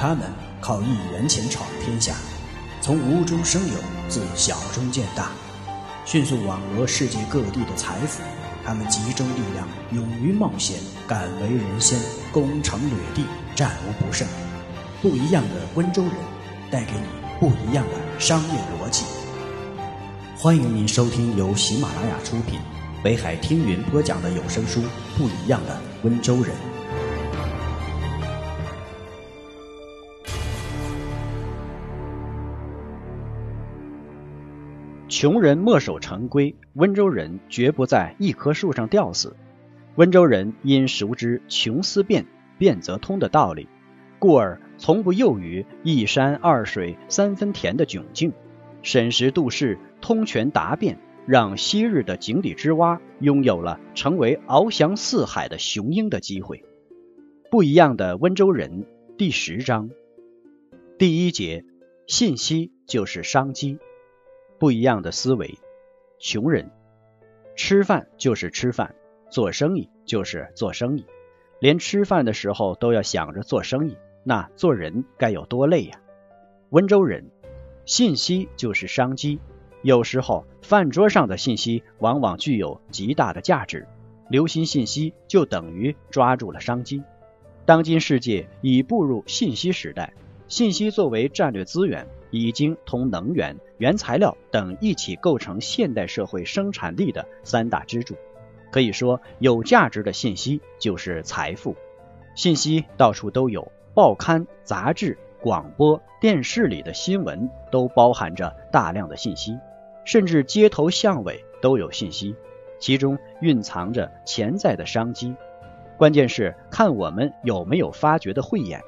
他们靠一元钱闯天下，从无中生有，自小中见大，迅速网罗世界各地的财富。他们集中力量，勇于冒险，敢为人先，攻城掠地，战无不胜。不一样的温州人，带给你不一样的商业逻辑。欢迎您收听由喜马拉雅出品、北海听云播讲的有声书《不一样的温州人》。穷人墨守成规，温州人绝不在一棵树上吊死。温州人因熟知“穷思变，变则通”的道理，故而从不囿于一山二水三分田的窘境，审时度势，通权达变，让昔日的井底之蛙拥有了成为翱翔四海的雄鹰的机会。不一样的温州人第十章第一节：信息就是商机。不一样的思维，穷人吃饭就是吃饭，做生意就是做生意，连吃饭的时候都要想着做生意，那做人该有多累呀？温州人信息就是商机，有时候饭桌上的信息往往具有极大的价值，留心信息就等于抓住了商机。当今世界已步入信息时代，信息作为战略资源。已经同能源、原材料等一起构成现代社会生产力的三大支柱。可以说，有价值的信息就是财富。信息到处都有，报刊、杂志、广播电视里的新闻都包含着大量的信息，甚至街头巷尾都有信息，其中蕴藏着潜在的商机。关键是看我们有没有发掘的慧眼。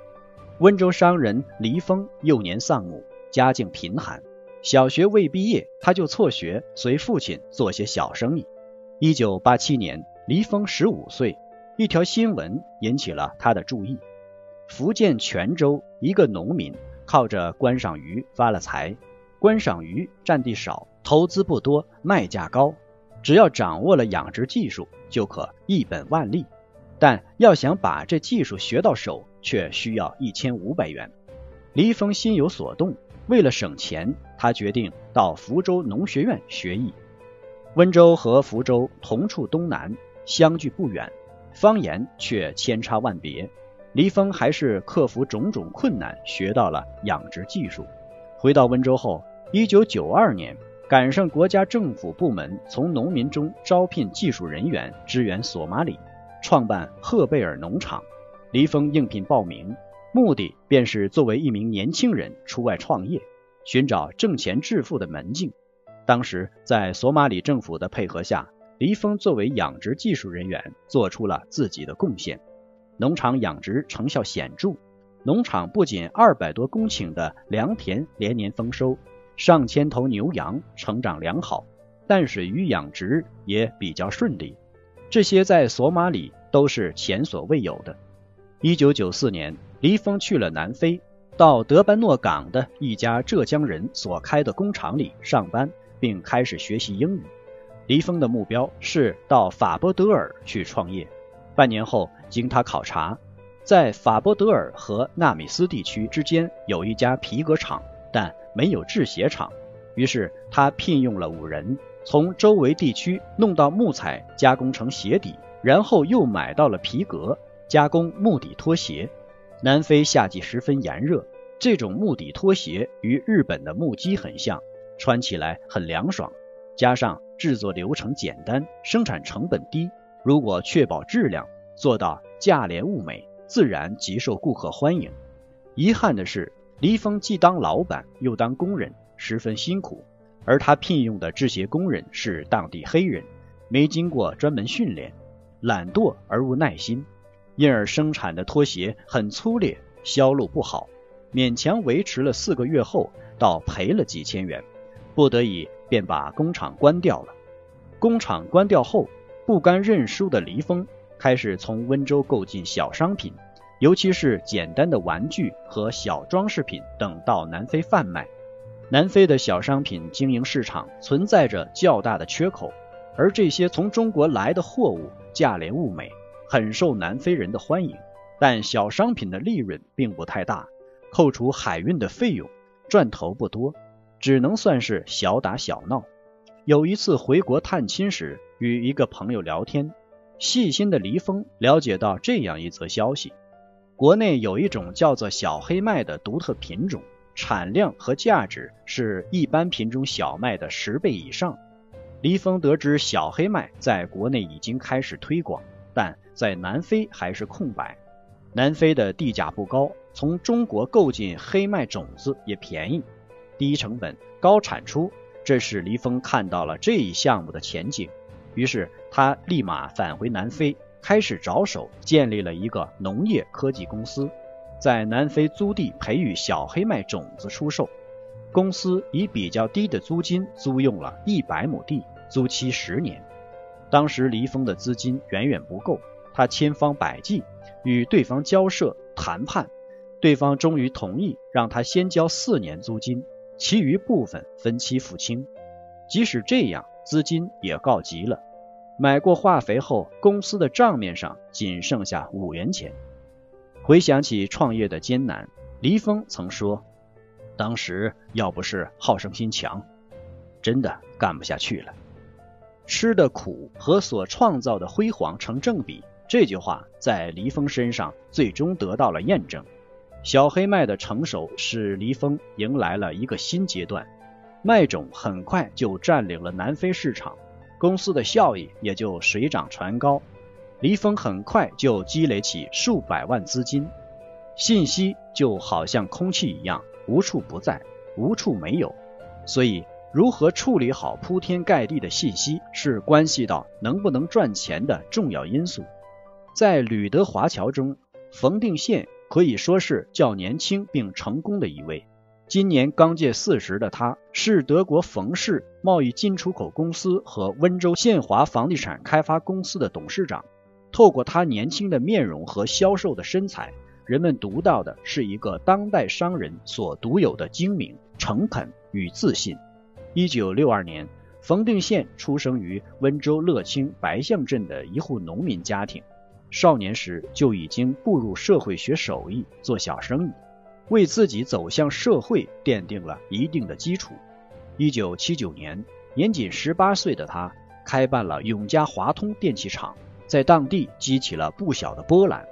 温州商人黎峰幼年丧母。家境贫寒，小学未毕业他就辍学，随父亲做些小生意。一九八七年，黎峰十五岁，一条新闻引起了他的注意：福建泉州一个农民靠着观赏鱼发了财。观赏鱼占地少，投资不多，卖价高，只要掌握了养殖技术，就可一本万利。但要想把这技术学到手，却需要一千五百元。黎峰心有所动。为了省钱，他决定到福州农学院学艺。温州和福州同处东南，相距不远，方言却千差万别。黎峰还是克服种种困难，学到了养殖技术。回到温州后，一九九二年赶上国家政府部门从农民中招聘技术人员支援索马里，创办赫贝尔农场。黎峰应聘报名。目的便是作为一名年轻人出外创业，寻找挣钱致富的门径。当时在索马里政府的配合下，黎峰作为养殖技术人员做出了自己的贡献。农场养殖成效显著，农场不仅二百多公顷的良田连年丰收，上千头牛羊成长良好，淡水鱼养殖也比较顺利。这些在索马里都是前所未有的。一九九四年。黎峰去了南非，到德班诺港的一家浙江人所开的工厂里上班，并开始学习英语。黎峰的目标是到法波德尔去创业。半年后，经他考察，在法波德尔和纳米斯地区之间有一家皮革厂，但没有制鞋厂。于是他聘用了五人，从周围地区弄到木材，加工成鞋底，然后又买到了皮革，加工木底拖鞋。南非夏季十分炎热，这种木底拖鞋与日本的木屐很像，穿起来很凉爽。加上制作流程简单，生产成本低，如果确保质量，做到价廉物美，自然极受顾客欢迎。遗憾的是，黎峰既当老板又当工人，十分辛苦，而他聘用的制鞋工人是当地黑人，没经过专门训练，懒惰而无耐心。因而生产的拖鞋很粗劣，销路不好，勉强维持了四个月后，倒赔了几千元，不得已便把工厂关掉了。工厂关掉后，不甘认输的黎峰开始从温州购进小商品，尤其是简单的玩具和小装饰品等到南非贩卖。南非的小商品经营市场存在着较大的缺口，而这些从中国来的货物价廉物美。很受南非人的欢迎，但小商品的利润并不太大，扣除海运的费用，赚头不多，只能算是小打小闹。有一次回国探亲时，与一个朋友聊天，细心的黎峰了解到这样一则消息：国内有一种叫做小黑麦的独特品种，产量和价值是一般品种小麦的十倍以上。黎峰得知小黑麦在国内已经开始推广，但在南非还是空白。南非的地价不高，从中国购进黑麦种子也便宜，低成本高产出，这使黎峰看到了这一项目的前景。于是他立马返回南非，开始着手建立了一个农业科技公司，在南非租地培育小黑麦种子出售。公司以比较低的租金租用了一百亩地，租期十年。当时黎峰的资金远远不够，他千方百计。与对方交涉谈判，对方终于同意让他先交四年租金，其余部分分期付清。即使这样，资金也告急了。买过化肥后，公司的账面上仅剩下五元钱。回想起创业的艰难，黎峰曾说：“当时要不是好胜心强，真的干不下去了。吃的苦和所创造的辉煌成正比。”这句话在黎峰身上最终得到了验证。小黑麦的成熟使黎峰迎来了一个新阶段，麦种很快就占领了南非市场，公司的效益也就水涨船高。黎峰很快就积累起数百万资金。信息就好像空气一样，无处不在，无处没有。所以，如何处理好铺天盖地的信息，是关系到能不能赚钱的重要因素。在吕德华侨中，冯定宪可以说是较年轻并成功的一位。今年刚届四十的他，是德国冯氏贸易进出口公司和温州宪华房地产开发公司的董事长。透过他年轻的面容和消瘦的身材，人们读到的是一个当代商人所独有的精明、诚恳与自信。一九六二年，冯定宪出生于温州乐清白象镇的一户农民家庭。少年时就已经步入社会学手艺，做小生意，为自己走向社会奠定了一定的基础。一九七九年，年仅十八岁的他开办了永嘉华通电器厂，在当地激起了不小的波澜。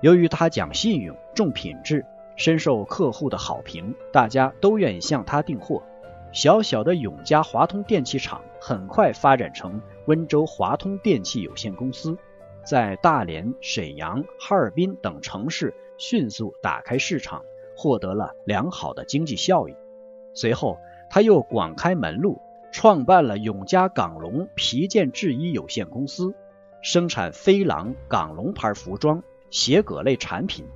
由于他讲信用、重品质，深受客户的好评，大家都愿意向他订货。小小的永嘉华通电器厂很快发展成温州华通电器有限公司。在大连、沈阳、哈尔滨等城市迅速打开市场，获得了良好的经济效益。随后，他又广开门路，创办了永嘉港龙皮件制衣有限公司，生产飞狼、港龙牌服装、鞋革类产品。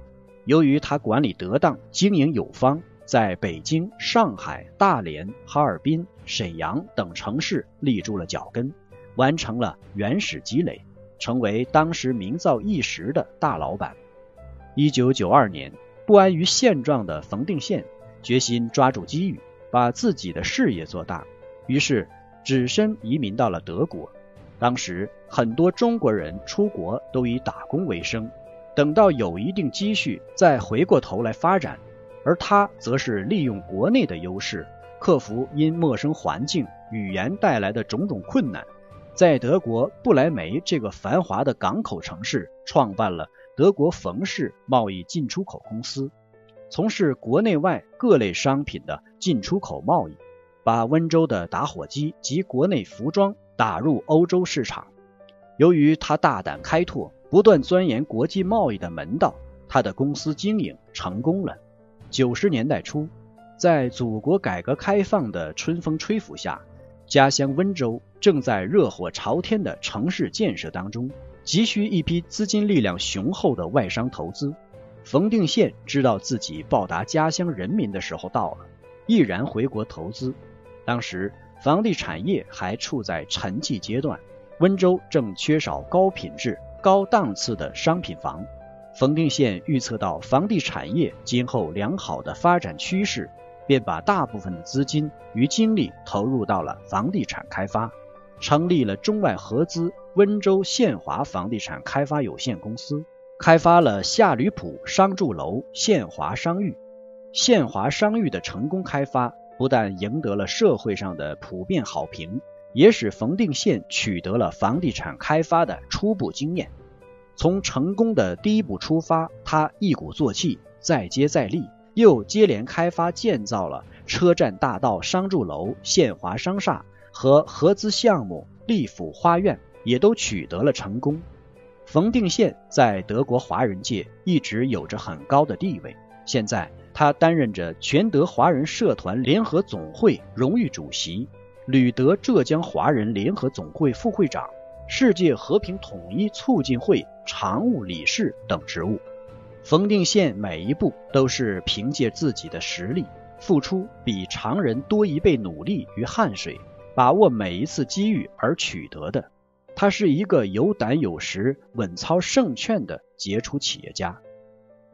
由于他管理得当、经营有方，在北京、上海、大连、哈尔滨、沈阳等城市立住了脚跟，完成了原始积累。成为当时名噪一时的大老板。一九九二年，不安于现状的冯定宪决心抓住机遇，把自己的事业做大，于是只身移民到了德国。当时很多中国人出国都以打工为生，等到有一定积蓄再回过头来发展，而他则是利用国内的优势，克服因陌生环境、语言带来的种种困难。在德国不来梅这个繁华的港口城市，创办了德国冯氏贸易进出口公司，从事国内外各类商品的进出口贸易，把温州的打火机及国内服装打入欧洲市场。由于他大胆开拓，不断钻研国际贸易的门道，他的公司经营成功了。九十年代初，在祖国改革开放的春风吹拂下。家乡温州正在热火朝天的城市建设当中，急需一批资金力量雄厚的外商投资。冯定宪知道自己报答家乡人民的时候到了，毅然回国投资。当时房地产业还处在沉寂阶段，温州正缺少高品质、高档次的商品房。冯定宪预测到房地产业今后良好的发展趋势。便把大部分的资金与精力投入到了房地产开发，成立了中外合资温州宪华房地产开发有限公司，开发了夏吕浦商住楼、宪华商誉。县华商誉的成功开发，不但赢得了社会上的普遍好评，也使冯定县取得了房地产开发的初步经验。从成功的第一步出发，他一鼓作气，再接再厉，又接连开发建造了车站大道商住楼、县华商厦和合资项目利府花苑，也都取得了成功。冯定宪在德国华人界一直有着很高的地位。现在，他担任着全德华人社团联合总会荣誉主席、旅德浙江华人联合总会副会长。世界和平统一促进会常务理事等职务，冯定宪每一步都是凭借自己的实力，付出比常人多一倍努力与汗水，把握每一次机遇而取得的。他是一个有胆有识、稳操胜券的杰出企业家。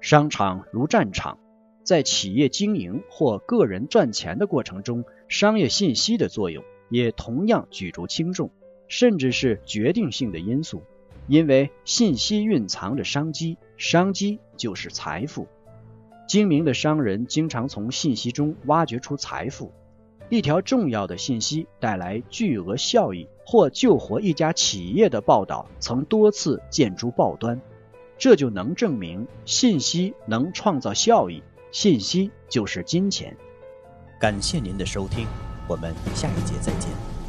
商场如战场，在企业经营或个人赚钱的过程中，商业信息的作用也同样举足轻重。甚至是决定性的因素，因为信息蕴藏着商机，商机就是财富。精明的商人经常从信息中挖掘出财富。一条重要的信息带来巨额效益或救活一家企业的报道，曾多次见诸报端，这就能证明信息能创造效益，信息就是金钱。感谢您的收听，我们下一节再见。